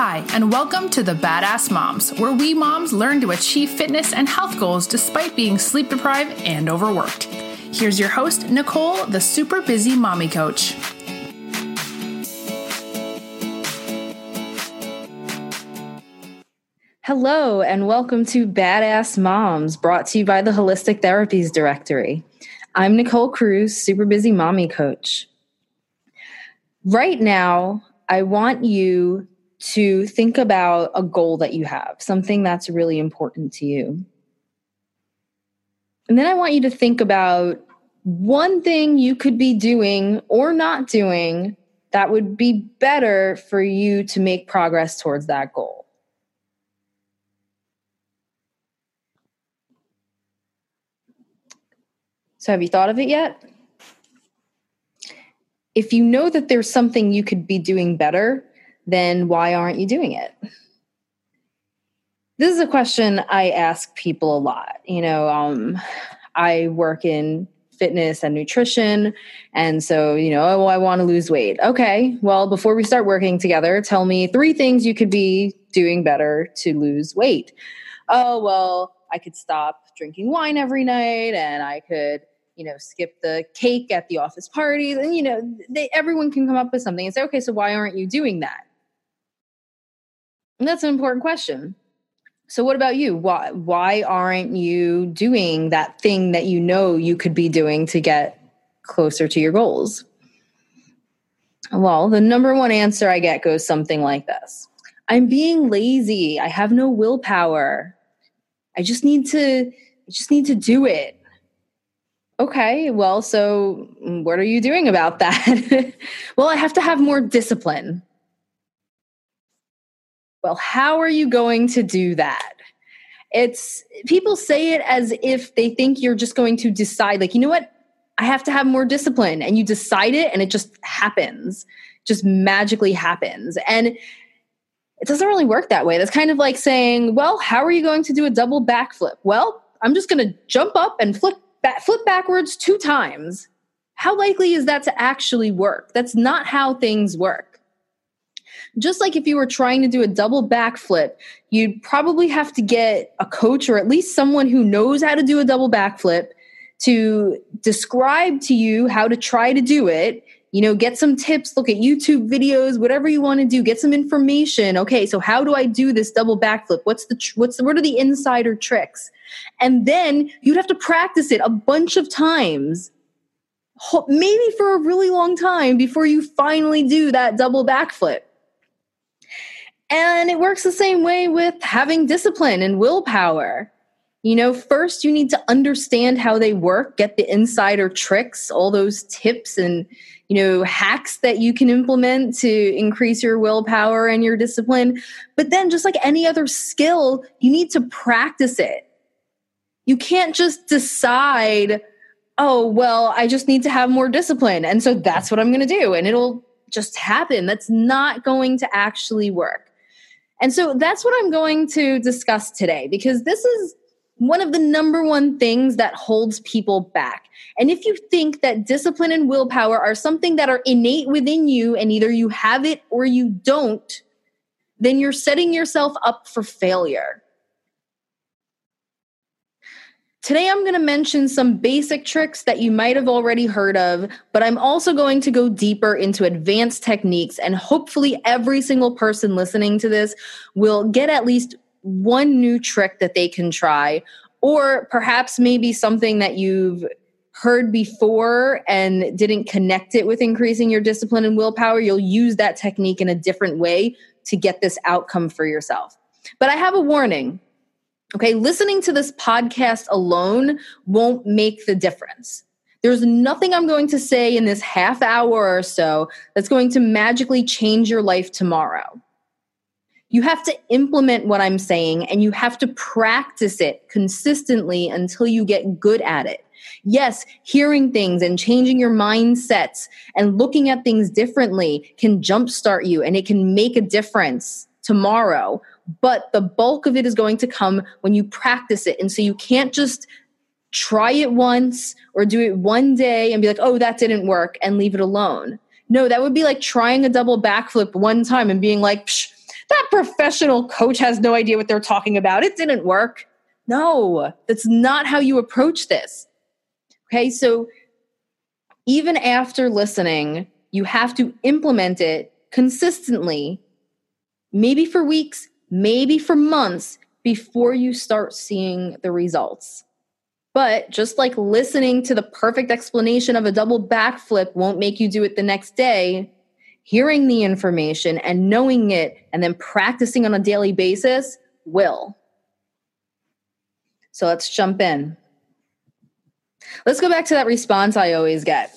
Hi, and welcome to the Badass Moms, where we moms learn to achieve fitness and health goals despite being sleep deprived and overworked. Here's your host, Nicole, the super busy mommy coach. Hello, and welcome to Badass Moms, brought to you by the Holistic Therapies Directory. I'm Nicole Cruz, super busy mommy coach. Right now, I want you to think about a goal that you have, something that's really important to you. And then I want you to think about one thing you could be doing or not doing that would be better for you to make progress towards that goal. So, have you thought of it yet? If you know that there's something you could be doing better, then why aren't you doing it? This is a question I ask people a lot. You know, um, I work in fitness and nutrition. And so, you know, oh, I want to lose weight. Okay, well, before we start working together, tell me three things you could be doing better to lose weight. Oh, well, I could stop drinking wine every night and I could, you know, skip the cake at the office parties. And, you know, they, everyone can come up with something and say, okay, so why aren't you doing that? That's an important question. So what about you? Why why aren't you doing that thing that you know you could be doing to get closer to your goals? Well, the number one answer I get goes something like this. I'm being lazy. I have no willpower. I just need to I just need to do it. Okay, well, so what are you doing about that? well, I have to have more discipline. Well, how are you going to do that? It's people say it as if they think you're just going to decide, like, you know what? I have to have more discipline. And you decide it and it just happens, just magically happens. And it doesn't really work that way. That's kind of like saying, well, how are you going to do a double backflip? Well, I'm just going to jump up and flip, flip backwards two times. How likely is that to actually work? That's not how things work. Just like if you were trying to do a double backflip, you'd probably have to get a coach or at least someone who knows how to do a double backflip to describe to you how to try to do it. You know get some tips look at youtube videos whatever you want to do get some information. Okay so how do i do this double backflip? What's the what's the what are the insider tricks? And then you'd have to practice it a bunch of times maybe for a really long time before you finally do that double backflip and it works the same way with having discipline and willpower. You know, first you need to understand how they work, get the insider tricks, all those tips and, you know, hacks that you can implement to increase your willpower and your discipline. But then, just like any other skill, you need to practice it. You can't just decide, oh, well, I just need to have more discipline. And so that's what I'm going to do. And it'll just happen. That's not going to actually work. And so that's what I'm going to discuss today because this is one of the number one things that holds people back. And if you think that discipline and willpower are something that are innate within you and either you have it or you don't, then you're setting yourself up for failure. Today, I'm going to mention some basic tricks that you might have already heard of, but I'm also going to go deeper into advanced techniques. And hopefully, every single person listening to this will get at least one new trick that they can try, or perhaps maybe something that you've heard before and didn't connect it with increasing your discipline and willpower. You'll use that technique in a different way to get this outcome for yourself. But I have a warning Okay, listening to this podcast alone won't make the difference. There's nothing I'm going to say in this half hour or so that's going to magically change your life tomorrow. You have to implement what I'm saying and you have to practice it consistently until you get good at it. Yes, hearing things and changing your mindsets and looking at things differently can jumpstart you and it can make a difference tomorrow but the bulk of it is going to come when you practice it. And so you can't just try it once or do it one day and be like, oh, that didn't work and leave it alone. No, that would be like trying a double backflip one time and being like, that professional coach has no idea what they're talking about. It didn't work. No, that's not how you approach this. Okay, so even after listening, you have to implement it consistently, maybe for weeks, maybe for months before you start seeing the results. But just like listening to the perfect explanation of a double backflip won't make you do it the next day, hearing the information and knowing it and then practicing on a daily basis will. So let's jump in. Let's go back to that response I always get.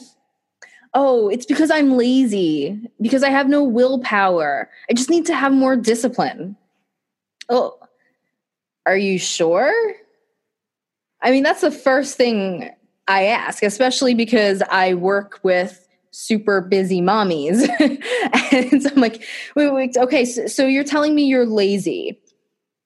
Oh, it's because I'm lazy, because I have no willpower. I just need to have more discipline. Oh, are you sure? I mean, that's the first thing I ask, especially because I work with super busy mommies. and so I'm like, wait, wait, okay, so, so you're telling me you're lazy.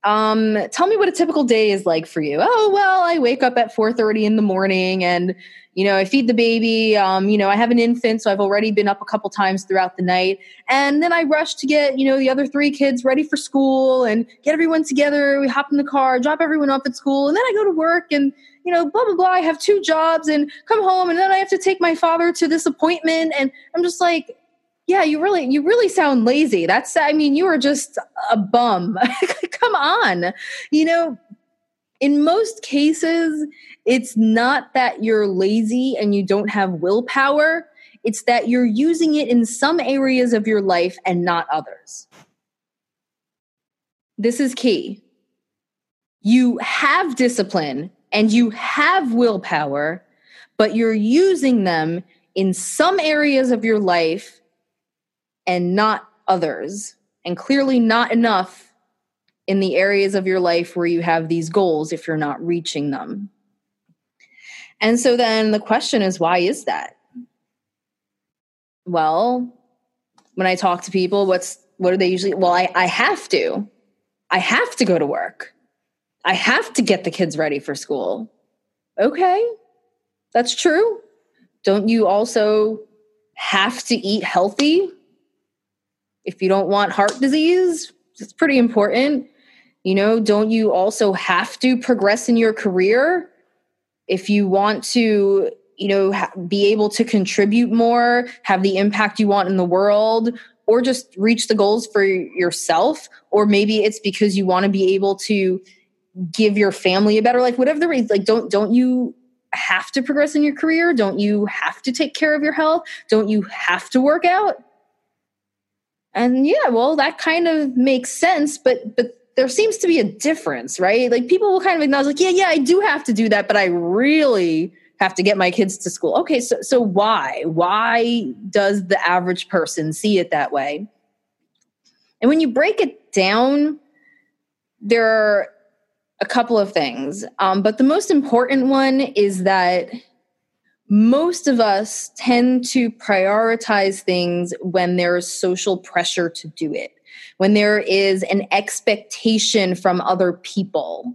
Um, tell me what a typical day is like for you. Oh, well, I wake up at 4:30 in the morning and you know, I feed the baby. Um, you know, I have an infant, so I've already been up a couple times throughout the night. And then I rush to get, you know, the other three kids ready for school and get everyone together. We hop in the car, drop everyone off at school, and then I go to work and, you know, blah, blah, blah. I have two jobs and come home, and then I have to take my father to this appointment. And I'm just like, yeah, you really, you really sound lazy. That's, I mean, you are just a bum. come on. You know, in most cases, it's not that you're lazy and you don't have willpower, it's that you're using it in some areas of your life and not others. This is key. You have discipline and you have willpower, but you're using them in some areas of your life and not others, and clearly not enough in the areas of your life where you have these goals if you're not reaching them. And so then the question is, why is that? Well, when I talk to people, what's what are they usually? Well, I, I have to. I have to go to work. I have to get the kids ready for school. Okay, that's true. Don't you also have to eat healthy? If you don't want heart disease, it's pretty important. You know, don't you also have to progress in your career? If you want to, you know, ha- be able to contribute more, have the impact you want in the world, or just reach the goals for yourself, or maybe it's because you want to be able to give your family a better life, whatever the reason, like don't don't you have to progress in your career? Don't you have to take care of your health? Don't you have to work out? And yeah, well, that kind of makes sense, but but there seems to be a difference, right? Like people will kind of acknowledge, like, yeah, yeah, I do have to do that, but I really have to get my kids to school. Okay, so so why? Why does the average person see it that way? And when you break it down, there are a couple of things. Um, but the most important one is that most of us tend to prioritize things when there's social pressure to do it when there is an expectation from other people.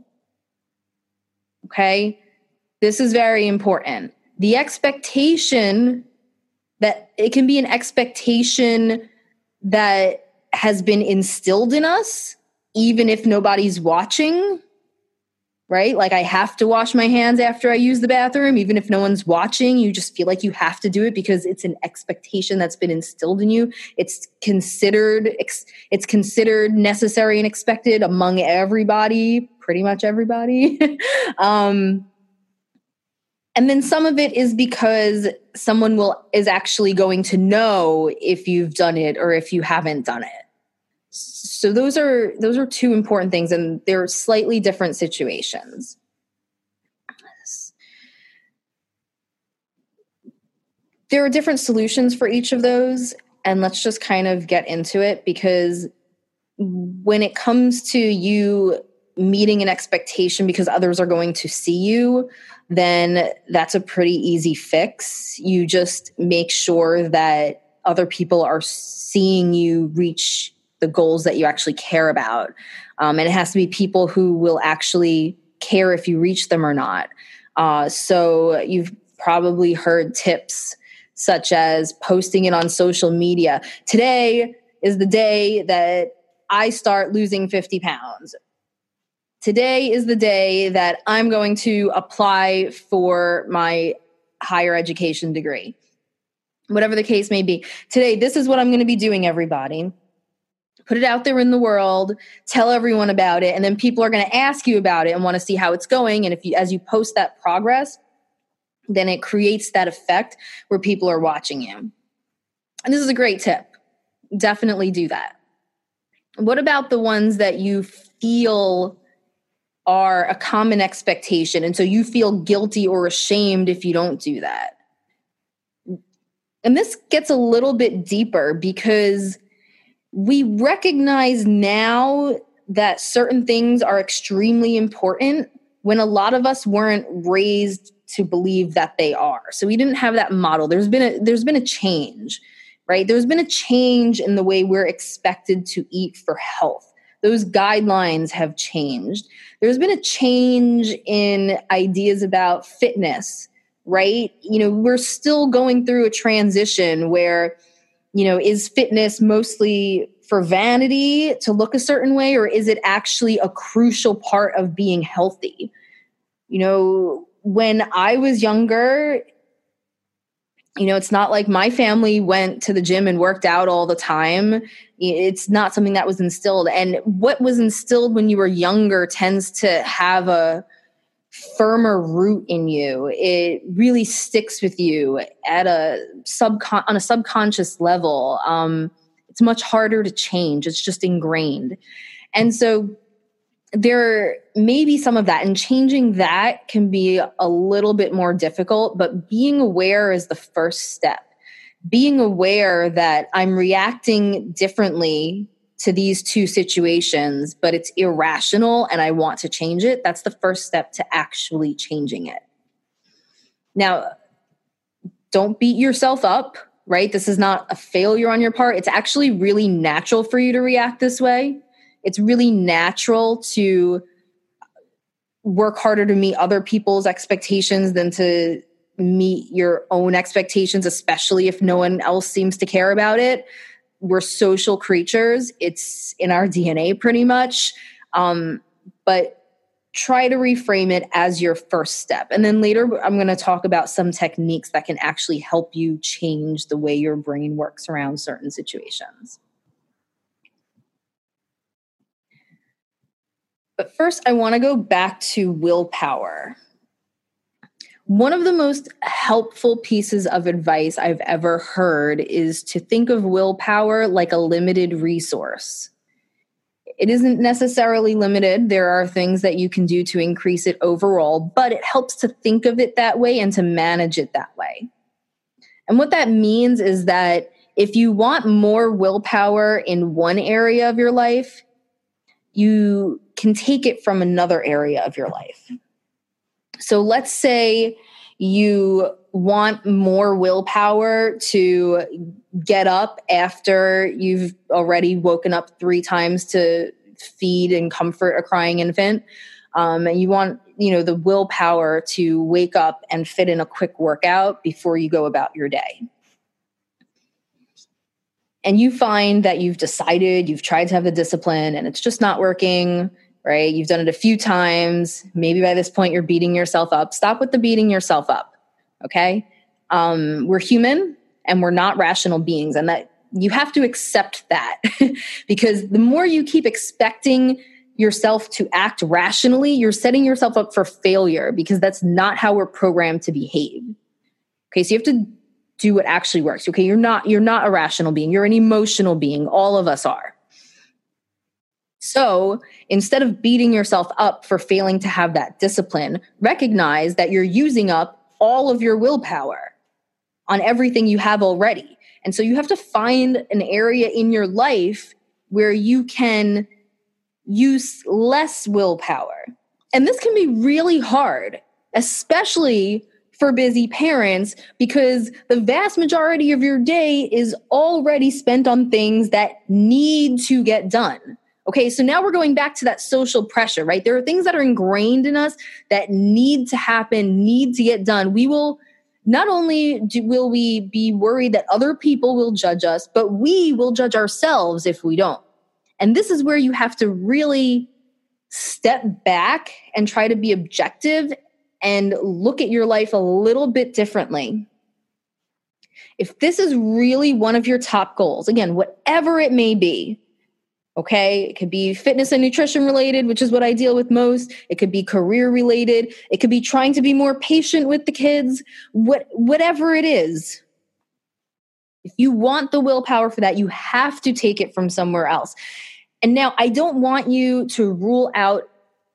Okay? This is very important. The expectation that it can be an expectation that has been instilled in us, even if nobody's watching right? Like I have to wash my hands after I use the bathroom, even if no one's watching. You just feel like you have to do it because it's an expectation that's been instilled in you. It's considered it's considered necessary and expected among everybody, pretty much everybody. um, and then some of it is because someone will is actually going to know if you've done it or if you haven't done it so those are those are two important things and they're slightly different situations. There are different solutions for each of those and let's just kind of get into it because when it comes to you meeting an expectation because others are going to see you then that's a pretty easy fix. You just make sure that other people are seeing you reach the goals that you actually care about. Um, and it has to be people who will actually care if you reach them or not. Uh, so you've probably heard tips such as posting it on social media. Today is the day that I start losing 50 pounds. Today is the day that I'm going to apply for my higher education degree. Whatever the case may be. Today, this is what I'm going to be doing, everybody put it out there in the world tell everyone about it and then people are going to ask you about it and want to see how it's going and if you as you post that progress then it creates that effect where people are watching you. And this is a great tip. Definitely do that. What about the ones that you feel are a common expectation and so you feel guilty or ashamed if you don't do that? And this gets a little bit deeper because we recognize now that certain things are extremely important when a lot of us weren't raised to believe that they are. So we didn't have that model. There's been a there's been a change, right? There's been a change in the way we're expected to eat for health. Those guidelines have changed. There's been a change in ideas about fitness, right? You know, we're still going through a transition where you know, is fitness mostly for vanity to look a certain way, or is it actually a crucial part of being healthy? You know, when I was younger, you know, it's not like my family went to the gym and worked out all the time. It's not something that was instilled. And what was instilled when you were younger tends to have a firmer root in you. It really sticks with you at a subcon on a subconscious level. Um, it's much harder to change. It's just ingrained. And so there may be some of that and changing that can be a little bit more difficult but being aware is the first step. Being aware that i'm reacting differently to these two situations, but it's irrational and I want to change it, that's the first step to actually changing it. Now, don't beat yourself up, right? This is not a failure on your part. It's actually really natural for you to react this way. It's really natural to work harder to meet other people's expectations than to meet your own expectations, especially if no one else seems to care about it we're social creatures. It's in our DNA pretty much. Um, but try to reframe it as your first step. And then later, I'm going to talk about some techniques that can actually help you change the way your brain works around certain situations. But first, I want to go back to willpower. One of the most helpful pieces of advice I've ever heard is to think of willpower like a limited resource. It isn't necessarily limited. There are things that you can do to increase it overall, but it helps to think of it that way and to manage it that way. And what that means is that if you want more willpower in one area of your life, you can take it from another area of your life. So let's say you want more willpower to get up after you've already woken up three times to feed and comfort a crying infant. Um, and you want you know the willpower to wake up and fit in a quick workout before you go about your day and you find that you've decided you've tried to have the discipline and it's just not working right? You've done it a few times. Maybe by this point, you're beating yourself up. Stop with the beating yourself up, okay? Um, we're human and we're not rational beings, and that you have to accept that because the more you keep expecting yourself to act rationally, you're setting yourself up for failure because that's not how we're programmed to behave. Okay, so you have to do what actually works. Okay, you're not you're not a rational being. You're an emotional being. All of us are. So instead of beating yourself up for failing to have that discipline, recognize that you're using up all of your willpower on everything you have already. And so you have to find an area in your life where you can use less willpower. And this can be really hard, especially for busy parents, because the vast majority of your day is already spent on things that need to get done. Okay, so now we're going back to that social pressure, right? There are things that are ingrained in us that need to happen, need to get done. We will not only do, will we be worried that other people will judge us, but we will judge ourselves if we don't. And this is where you have to really step back and try to be objective and look at your life a little bit differently. If this is really one of your top goals, again, whatever it may be, okay, it could be fitness and nutrition related, which is what I deal with most. It could be career related. It could be trying to be more patient with the kids, what, whatever it is. If you want the willpower for that, you have to take it from somewhere else. And now I don't want you to rule out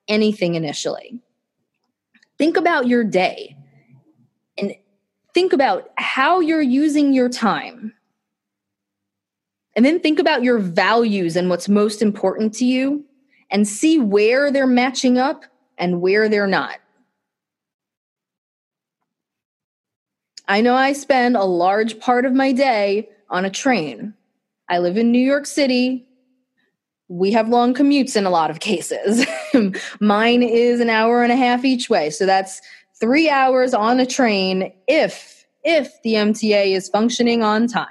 anything initially. Think about your day and think about how you're using your time. And then think about your values and what's most important to you and see where they're matching up and where they're not. I know I spend a large part of my day on a train. I live in New York City, we have long commutes in a lot of cases. Mine is an hour and a half each way. So that's three hours on a train if if the MTA is functioning on time.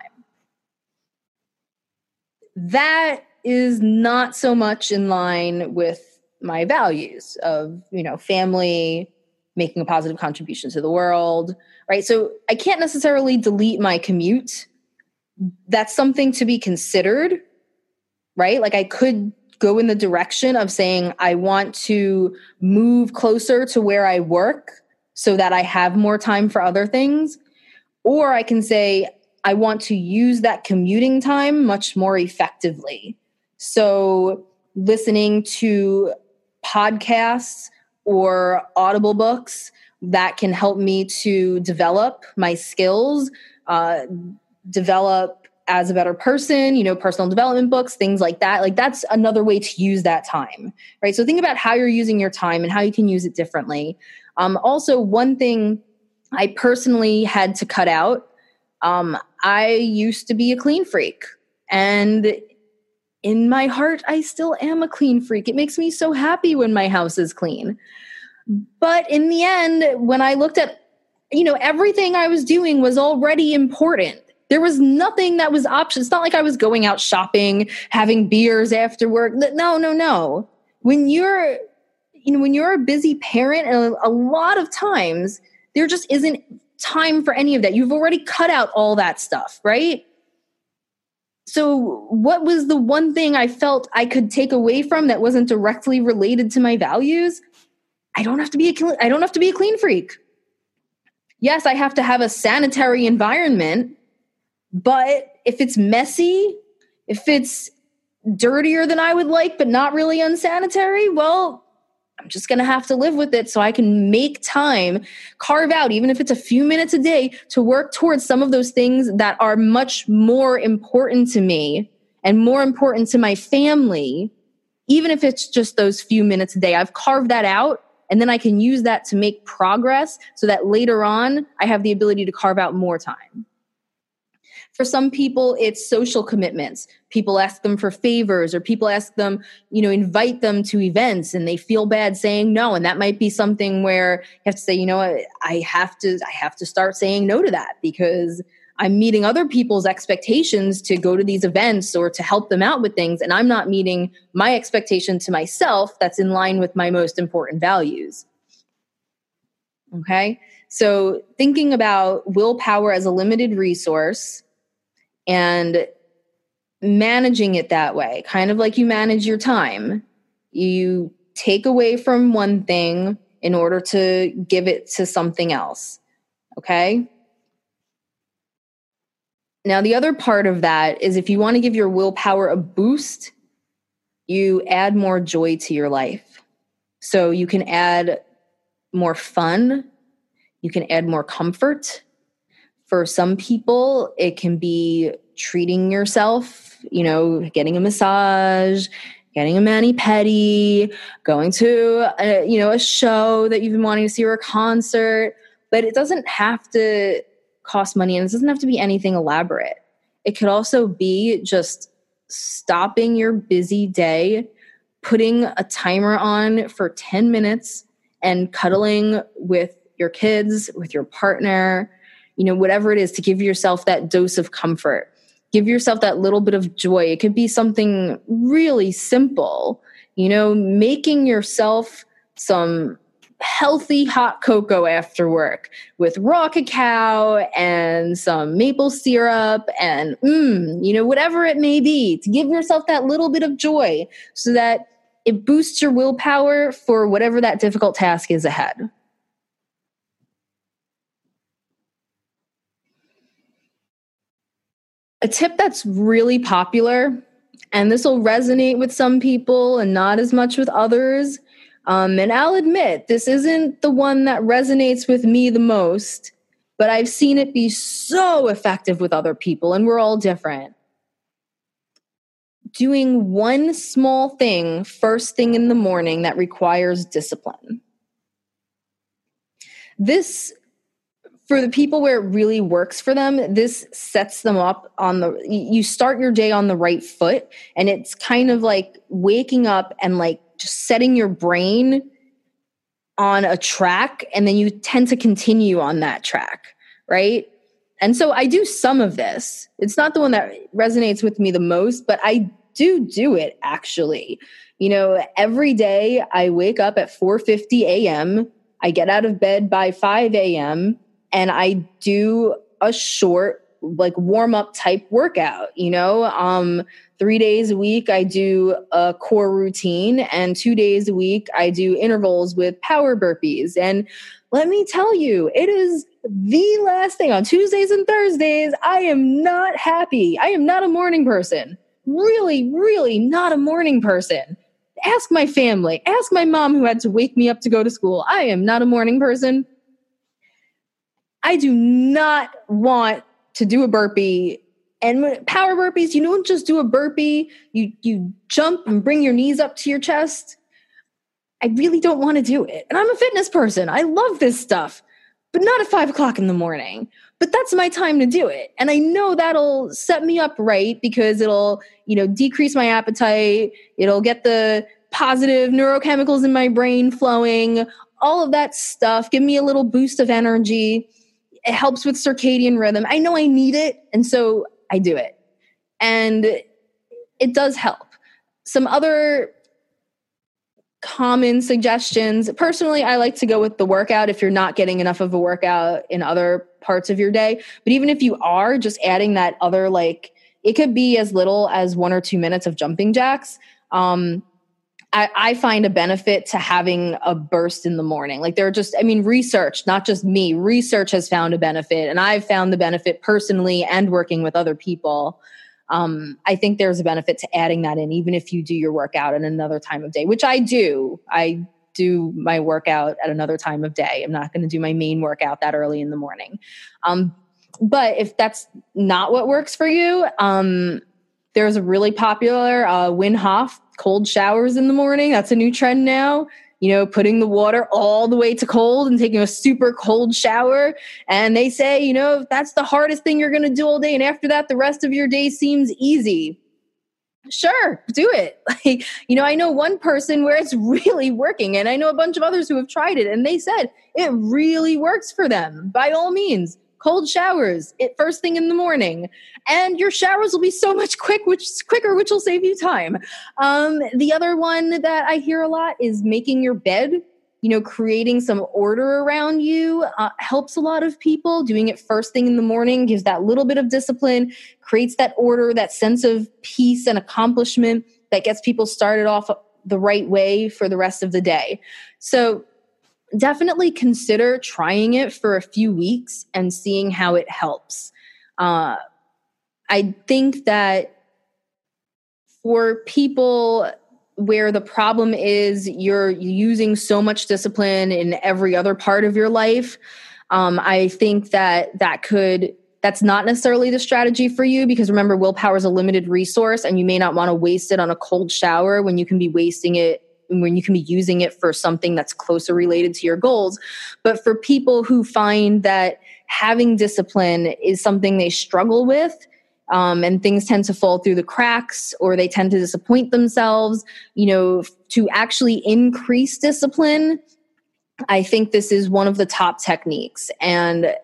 That is not so much in line with my values of, you know, family, making a positive contribution to the world, right? So I can't necessarily delete my commute. That's something to be considered right? Like I could go in the direction of saying, I want to move closer to where I work so that I have more time for other things. Or I can say, I want to use that commuting time much more effectively. So, listening to podcasts or audible books that can help me to develop my skills, uh, develop as a better person, you know, personal development books, things like that. Like that's another way to use that time, right? So think about how you're using your time and how you can use it differently. Um, also, one thing I personally had to cut out. Um, I used to be a clean freak, and in my heart, I still am a clean freak. It makes me so happy when my house is clean. But in the end, when I looked at, you know, everything I was doing was already important there was nothing that was option. It's not like I was going out shopping, having beers after work. No, no, no. When you're, you know, when you're a busy parent, a, a lot of times there just isn't time for any of that. You've already cut out all that stuff, right? So, what was the one thing I felt I could take away from that wasn't directly related to my values? I don't have to be a I don't have to be a clean freak. Yes, I have to have a sanitary environment, but if it's messy, if it's dirtier than I would like, but not really unsanitary, well, I'm just going to have to live with it so I can make time, carve out, even if it's a few minutes a day, to work towards some of those things that are much more important to me and more important to my family, even if it's just those few minutes a day. I've carved that out and then I can use that to make progress so that later on I have the ability to carve out more time. For some people, it's social commitments. People ask them for favors or people ask them, you know, invite them to events and they feel bad saying no. And that might be something where you have to say, you know, I have to, I have to start saying no to that because I'm meeting other people's expectations to go to these events or to help them out with things. And I'm not meeting my expectation to myself that's in line with my most important values. Okay. So thinking about willpower as a limited resource and managing it that way, kind of like you manage your time. You take away from one thing in order to give it to something else. Okay? Now, the other part of that is if you want to give your willpower a boost, you add more joy to your life. So you can add more fun, you can add more comfort, for some people, it can be treating yourself, you know, getting a massage, getting a mani pedi, going to a, you know a show that you've been wanting to see or a concert. But it doesn't have to cost money, and it doesn't have to be anything elaborate. It could also be just stopping your busy day, putting a timer on for 10 minutes, and cuddling with your kids, with your partner, you know, whatever it is to give yourself that dose of comfort. give yourself that little bit of joy. It could be something really simple, you know, making yourself some healthy hot cocoa after work with raw cacao and some maple syrup and mm, you know whatever it may be to give yourself that little bit of joy so that it boosts your willpower for whatever that difficult task is ahead a tip that's really popular and this will resonate with some people and not as much with others um, and I'll admit, this isn't the one that resonates with me the most, but I've seen it be so effective with other people, and we're all different. Doing one small thing first thing in the morning that requires discipline. This, for the people where it really works for them, this sets them up on the, you start your day on the right foot, and it's kind of like waking up and like just setting your brain on a track and then you tend to continue on that track, right? And so I do some of this. It's not the one that resonates with me the most, but I do do it actually. You know, every day I wake up at 4:50 a.m. I get out of bed by 5 a.m. and I do a short like warm up type workout, you know? Um three days a week i do a core routine and two days a week i do intervals with power burpees. And let me tell you it is the last thing. On tuesdays and thursdays i am not happy. I am not a morning person. Really really not a morning person. Ask my family. Ask my mom who had to wake me up to go to school. I am not a morning person i do not want to do a burpee and power burpees, you don't just do a burpee, you you jump and bring your knees up to your chest. I really don't want to do it. And I'm a fitness person. I love this stuff, but not at five o'clock in the morning. But that's my time to do it. And I know that'll set me up right because it'll, you know, decrease my appetite. It'll get the positive neurochemicals in my brain flowing, all of that stuff, give me a little boost of energy. It helps with circadian rhythm. I know I need it. And so I do it. And it does help. Some other common suggestions personally, I like to go with the workout if you're not getting enough of a workout in other parts of your day. But even if you are, just adding that other, like, it could be as little as one or two minutes of jumping jacks. Um, I, I, find a benefit to having a burst in the morning. Like there are just, I mean, research, not just me, research has found a benefit, and I've found the benefit personally and working with other people. Um, I think there's a benefit to adding that in, even if you do your workout at another time of day, which I do. I do my workout at another time of day. I'm not going to do my main workout that early in the morning. Um, but if that's not what works for you, um, there's a really popular uh, Wim Hof cold showers in the morning. That's a new trend now. You know, putting the water all the way to cold and taking a super cold shower. And they say, you know, that's the hardest thing you're going to do all day. And after that, the rest of your day seems easy. Sure, do it. Like, you know, I know one person where it's really working, and I know a bunch of others who have tried it, and they said it really works for them. By all means, cold showers it first thing in the morning. And your showers will be so much quick which quicker which will save you time. Um, the other one that i hear a lot is making your bed you know creating some order around you uh, helps a lot of people. Doing it first thing in the morning gives that little bit of discipline creates that order that sense of peace and accomplishment that gets people started off the right way for the rest of the day. So definitely consider trying it for a few weeks and seeing how it helps. Uh, I think that for people where the problem is you're using so much discipline in every other part of your life, um, I think that that could that's not necessarily the strategy for you because remember willpower is a limited resource and you may not want to waste it on a cold shower when you can be wasting it when you can be using it for something that's closer related to your goals. But for people who find that having discipline is something they struggle with, um, and things tend to fall through the cracks or they tend to disappoint themselves, you know, to actually increase discipline, I think this is one of the top techniques. And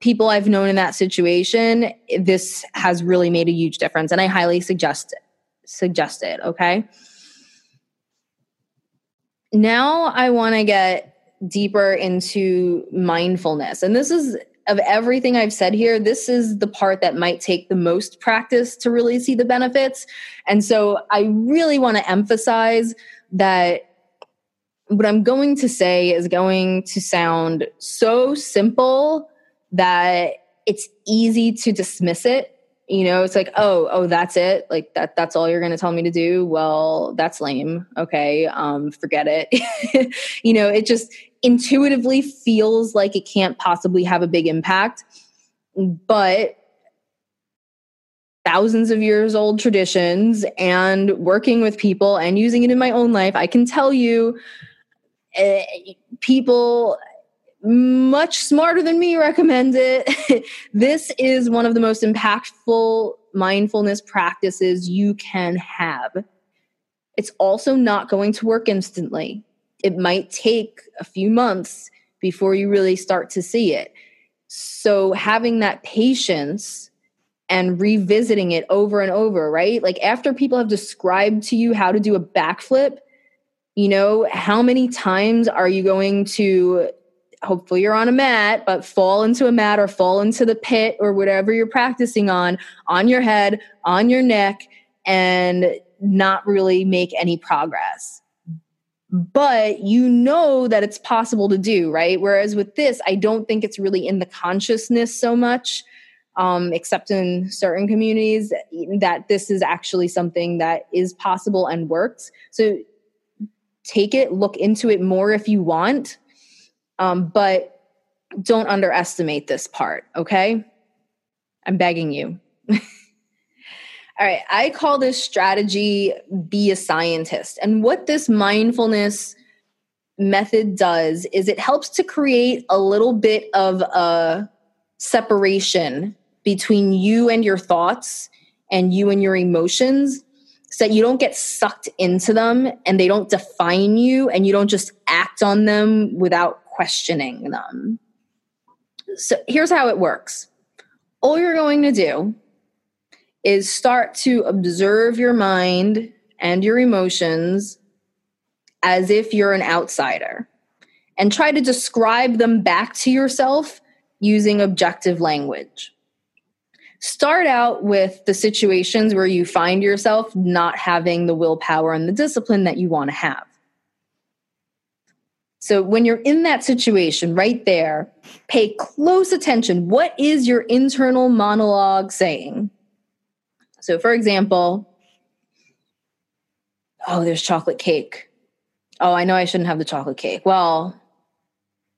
people I've known in that situation, this has really made a huge difference. And I highly suggest it. Suggest it, okay? Now I want to get deeper into mindfulness. And this is of everything I've said here, this is the part that might take the most practice to really see the benefits. And so I really want to emphasize that what I'm going to say is going to sound so simple that it's easy to dismiss it. You know, it's like, oh, oh, that's it. Like that that's all you're going to tell me to do. Well, that's lame. Okay, um forget it. you know, it just intuitively feels like it can't possibly have a big impact. But thousands of years old traditions and working with people and using it in my own life, I can tell you uh, people much smarter than me recommend it. this is one of the most impactful mindfulness practices you can have. It's also not going to work instantly. It might take a few months before you really start to see it. So, having that patience and revisiting it over and over, right? Like, after people have described to you how to do a backflip, you know, how many times are you going to hopefully you're on a mat, but fall into a mat or fall into the pit or whatever you're practicing on, on your head, on your neck, and not really make any progress. But you know that it's possible to do, right? Whereas with this, I don't think it's really in the consciousness so much, um, except in certain communities, that this is actually something that is possible and works. So take it, look into it more if you want, um, but don't underestimate this part, okay? I'm begging you. All right, I call this strategy be a scientist. And what this mindfulness method does is it helps to create a little bit of a separation between you and your thoughts and you and your emotions so that you don't get sucked into them and they don't define you and you don't just act on them without questioning them. So here's how it works all you're going to do is start to observe your mind and your emotions as if you're an outsider and try to describe them back to yourself using objective language start out with the situations where you find yourself not having the willpower and the discipline that you want to have. So, when you're in that situation right there, pay close attention. What is your internal monologue saying? So, for example, oh, there's chocolate cake. Oh, I know I shouldn't have the chocolate cake. Well,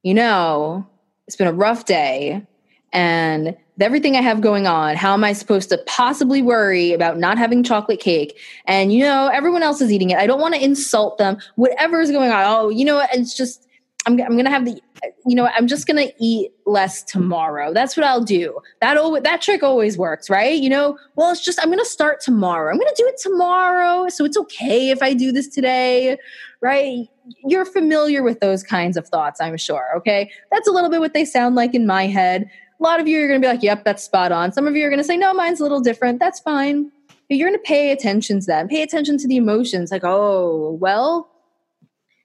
you know, it's been a rough day and everything I have going on, how am I supposed to possibly worry about not having chocolate cake? And you know, everyone else is eating it. I don't want to insult them. Whatever is going on. Oh, you know what? It's just I'm I'm gonna have the you know I'm just gonna eat less tomorrow. That's what I'll do. That always, that trick always works, right? You know, well, it's just I'm gonna start tomorrow. I'm gonna do it tomorrow, so it's okay if I do this today, right? You're familiar with those kinds of thoughts, I'm sure. Okay, that's a little bit what they sound like in my head a lot of you are going to be like, yep, that's spot on. Some of you are going to say, no, mine's a little different. That's fine. But you're going to pay attention to that. Pay attention to the emotions. Like, oh, well.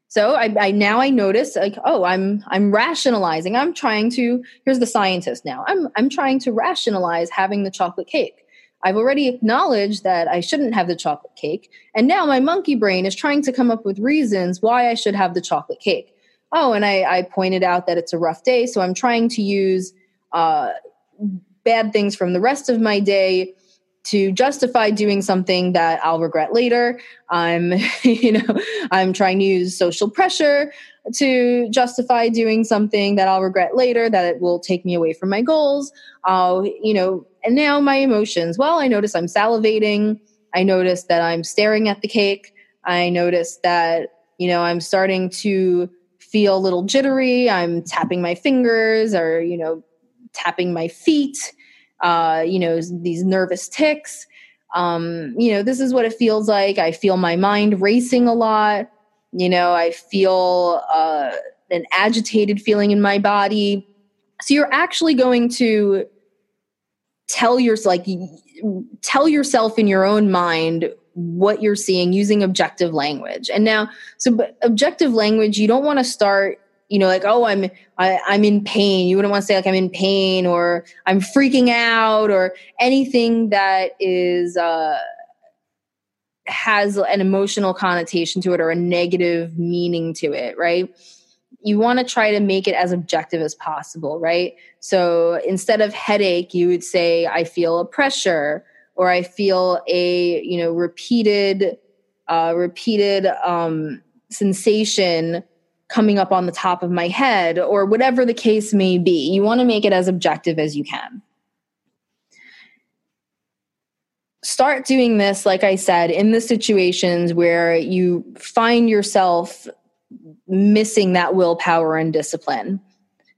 So I, I now I notice like, oh, I'm I'm rationalizing. I'm trying to. Here's the scientist now. I'm I'm trying to rationalize having the chocolate cake. I've already acknowledged that I shouldn't have the chocolate cake, and now my monkey brain is trying to come up with reasons why I should have the chocolate cake. Oh, and I, I pointed out that it's a rough day, so I'm trying to use uh, bad things from the rest of my day to justify doing something that I'll regret later. I'm, you know, I'm trying to use social pressure to justify doing something that I'll regret later, that it will take me away from my goals. I'll, you know, and now my emotions. Well, I notice I'm salivating. I notice that I'm staring at the cake. I notice that, you know, I'm starting to feel a little jittery. I'm tapping my fingers or, you know, tapping my feet, uh, you know, these nervous tics. Um, you know, this is what it feels like. I feel my mind racing a lot. You know, I feel uh, an agitated feeling in my body. So you're actually going to tell your like tell yourself in your own mind what you're seeing using objective language. And now, so objective language, you don't want to start you know like oh i'm I, am i am in pain. You wouldn't want to say like i'm in pain or i'm freaking out or anything that is uh has an emotional connotation to it or a negative meaning to it right? You want to try to make it as objective as possible right? So instead of headache you would say i feel a pressure or i feel a you know repeated uh repeated um sensation coming up on the top of my head or whatever the case may be. You want to make it as objective as you can. Start doing this, like I said, in the situations where you find yourself missing that willpower and discipline.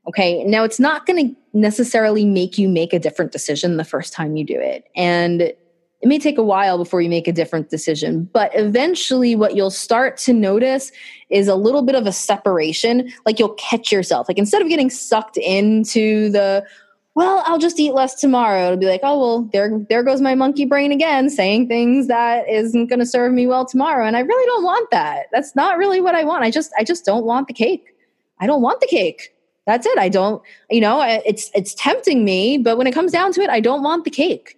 Okay, now it's not going to necessarily make you make a different decision the first time you do it. And it may take a while before you make a different decision, but eventually, what you'll start to notice is a little bit of a separation. Like you'll catch yourself. Like instead of getting sucked into the, well, I'll just eat less tomorrow. It'll be like, oh well, there there goes my monkey brain again, saying things that isn't going to serve me well tomorrow, and I really don't want that. That's not really what I want. I just I just don't want the cake. I don't want the cake. That's it. I don't. You know, it's it's tempting me, but when it comes down to it, I don't want the cake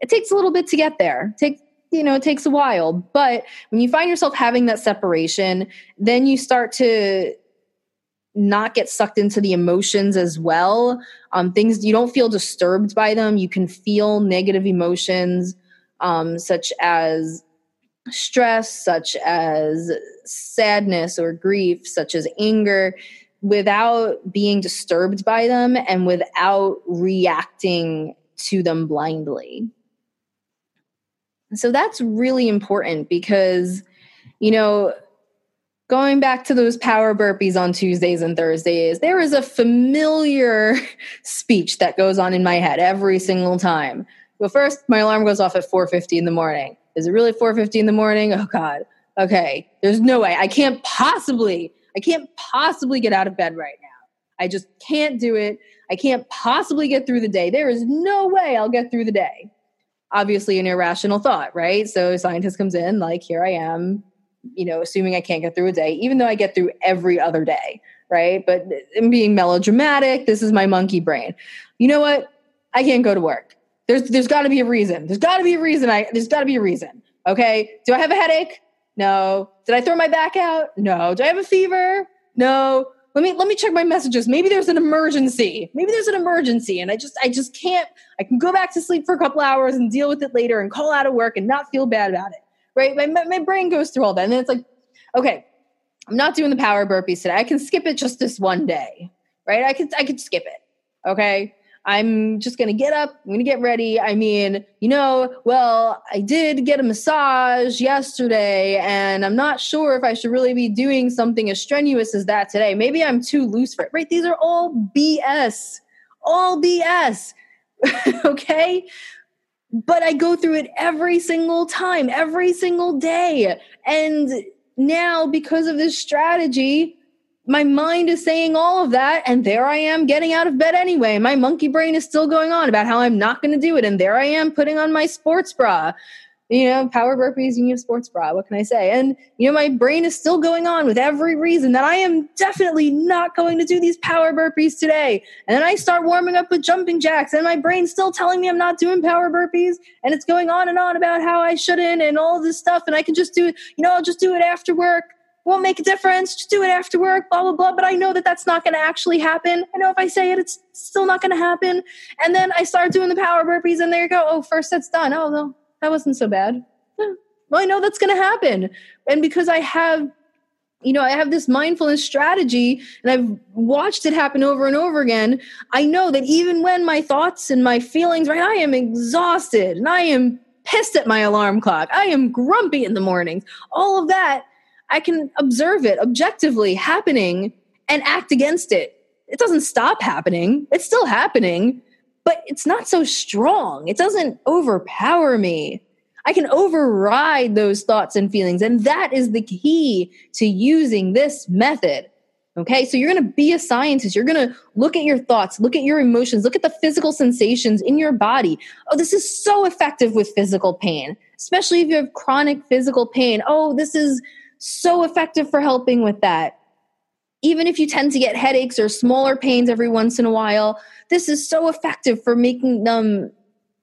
it takes a little bit to get there. Take you know, it takes a while. But when you find yourself having that separation, then you start to not get sucked into the emotions as well. Um, things you don't feel disturbed by them. You can feel negative emotions, um, such as stress, such as sadness or grief, such as anger, without being disturbed by them and without reacting to them blindly. So that's really important because, you know, going back to those power burpees on Tuesdays and Thursdays, there is a familiar speech that goes on in my head every single time. Well, first, my alarm goes off at 4:50 in the morning. Is it really 4:50 in the morning? Oh God. Okay. There's no way. I can't possibly. I can't possibly get out of bed right now. I just can't do it. I can't possibly get through the day. There is no way I'll get through the day obviously an irrational thought, right? So scientist comes in, like, here I am, you know, assuming I can't get through a day, even though I get through every other day, right? But I'm being melodramatic. This is my monkey brain. You know what? I can't go to work. There's there's got to be a reason. There's got to be a reason. I there's got to be a reason. Okay. Do I have a headache? No. Did I throw my back out? No. Do I have a fever? No let me let me check my messages. Maybe there's an emergency. Maybe there's an emergency and i just i just can't i can go back to sleep for a couple hours and deal with it later and call out of work and not feel bad about it right? My, my brain goes through all that and then it's like okay i'm not doing the power burpees today. I can skip it just this one day right? I could i could skip it okay I'm just going to get up, I'm going to get ready. I mean, you know, well, I did get a massage yesterday, and I'm not sure if I should really be doing something as strenuous as that today. Maybe I'm too loose for it, right? These are all BS, all BS, okay? But I go through it every single time, every single day. And now, because of this strategy, my mind is saying all of that and there i am getting out of bed anyway. My monkey brain is still going on about how i'm not going to do it and there i am putting on my sports bra. You know power burpees you need a sports bra what can i say? And you know my brain is still going on with every reason that i am definitely not going to do these power burpees today. And then i start warming up with jumping jacks and my brain's still telling me i'm not doing power burpees and it's going on and on about how i shouldn't and all this stuff and i can just do it you know i'll just do it after work won't make a difference. Just do it after work, blah, blah, blah. But I know that that's not going to actually happen. I know if I say it, it's still not going to happen. And then I start doing the power burpees, and there you go. Oh, first set's done. Oh, no, that wasn't so bad. Well, I know that's going to happen. And because I have you know, I have this mindfulness strategy and I've watched it happen over and over again. I know that even when my thoughts and my feelings, right, I am exhausted and I am pissed at my alarm clock. I am grumpy in the mornings. All of that I can observe it objectively happening and act against it. It doesn't stop happening, it's still happening, but it's not so strong. It doesn't overpower me. I can override those thoughts and feelings. And that is the key to using this method. Okay, so you're gonna be a scientist. You're gonna look at your thoughts, look at your emotions, look at the physical sensations in your body. Oh, this is so effective with physical pain, especially if you have chronic physical pain. Oh, this is so effective for helping with that. Even if you tend to get headaches or smaller pains every once in a while, this is so effective for making them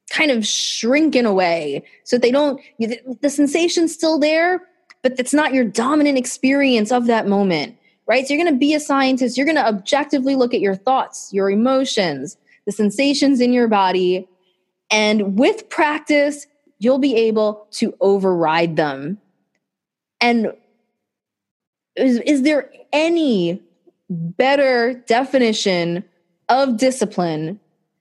kind of shrink in a way so they don't, the sensation's still there, but it's not your dominant experience of that moment right? So you're going to be a scientist. You're going to objectively look at your thoughts, your emotions, the sensations in your body. And with practice, you'll be able to override them. And is, is there any better definition of discipline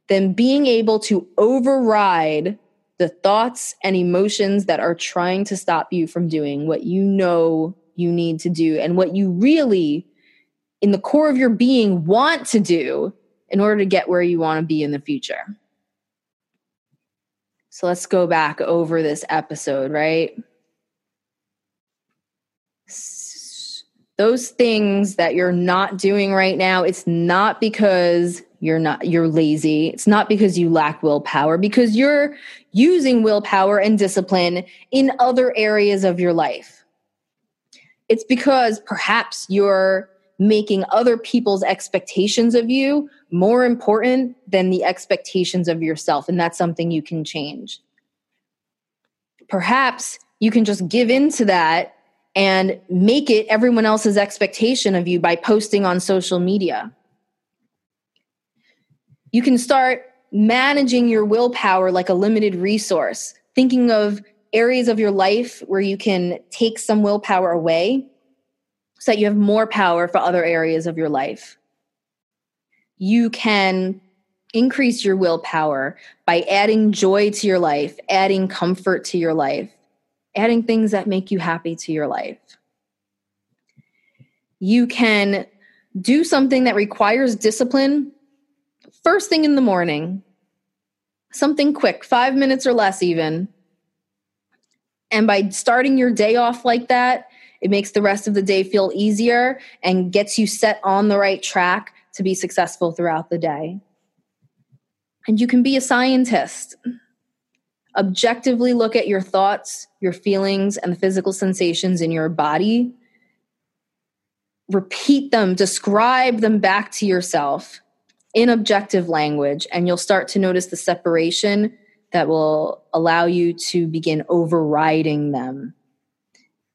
than being able to override the thoughts and emotions that are trying to stop you from doing what you know you need to do and what you really, in the core of your being, want to do in order to get where you want to be in the future. So let's go back over this episode, right? Those things that you're not doing right now, it's not because you're not you're lazy. It's not because you lack willpower because you're using willpower and discipline in other areas of your life it's because perhaps you're making other people's expectations of you more important than the expectations of yourself. And that's something you can change. Perhaps you can just give in to that and make it everyone else's expectation of you by posting on social media. You can start managing your willpower like a limited resource, thinking of areas of your life where you can take some willpower away so that you have more power for other areas of your life. You can increase your willpower by adding joy to your life, adding comfort to your life, adding things that make you happy to your life. You can do something that requires discipline first thing in the morning, something quick, five minutes or less, even and by starting your day off like that, it makes the rest of the day feel easier and gets you set on the right track to be successful throughout the day. And you can be a scientist. Objectively look at your thoughts, your feelings, and the physical sensations in your body. Repeat them, describe them back to yourself in objective language, and you'll start to notice the separation that will allow you to begin overriding them.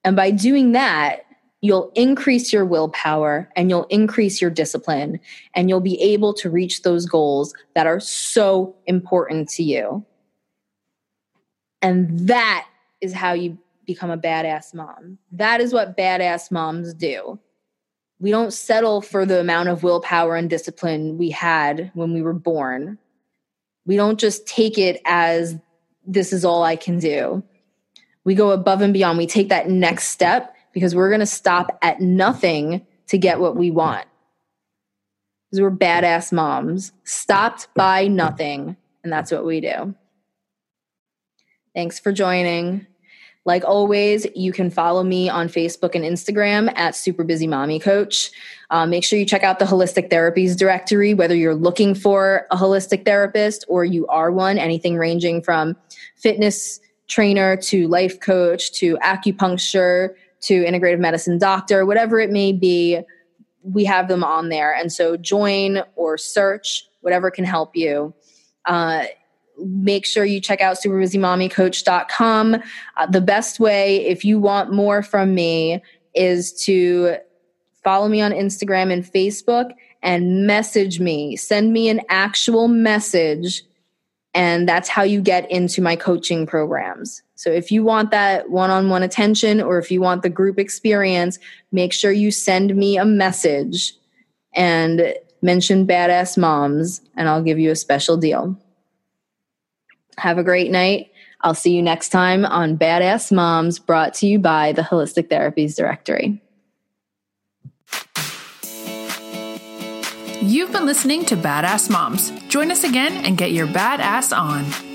And by doing that, you'll increase your willpower and you'll increase your discipline and you'll be able to reach those goals that are so important to you. And that is how you become a badass mom. That is what badass moms do. We don't settle for the amount of willpower and discipline we had when we were born. We don't just take it as this is all I can do. We go above and beyond. We take that next step because we're going to stop at nothing to get what we want. Because we're badass moms, stopped by nothing. And that's what we do. Thanks for joining. Like always, you can follow me on Facebook and Instagram at Super Busy Mommy Coach. Uh, make sure you check out the Holistic Therapies directory, whether you're looking for a holistic therapist or you are one, anything ranging from fitness trainer to life coach to acupuncture to integrative medicine doctor, whatever it may be, we have them on there. And so join or search whatever can help you. Uh, make sure you check out superbusymommycoach.com. Uh, the best way, if you want more from me, is to follow me on Instagram and Facebook and message me. Send me an actual message. And that's how you get into my coaching programs. So if you want that one on one attention or if you want the group experience, make sure you send me a message and mention badass moms, and I'll give you a special deal. Have a great night. I'll see you next time on Badass Moms, brought to you by the Holistic Therapies Directory. You've been listening to Badass Moms. Join us again and get your badass on.